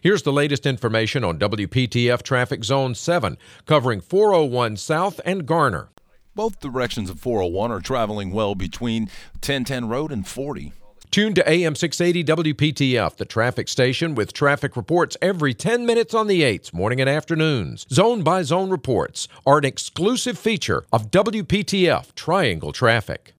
Here's the latest information on WPTF Traffic Zone 7, covering 401 South and Garner. Both directions of 401 are traveling well between 1010 Road and 40. Tune to AM 680 WPTF, the traffic station with traffic reports every 10 minutes on the 8s, morning and afternoons. Zone by zone reports are an exclusive feature of WPTF Triangle Traffic.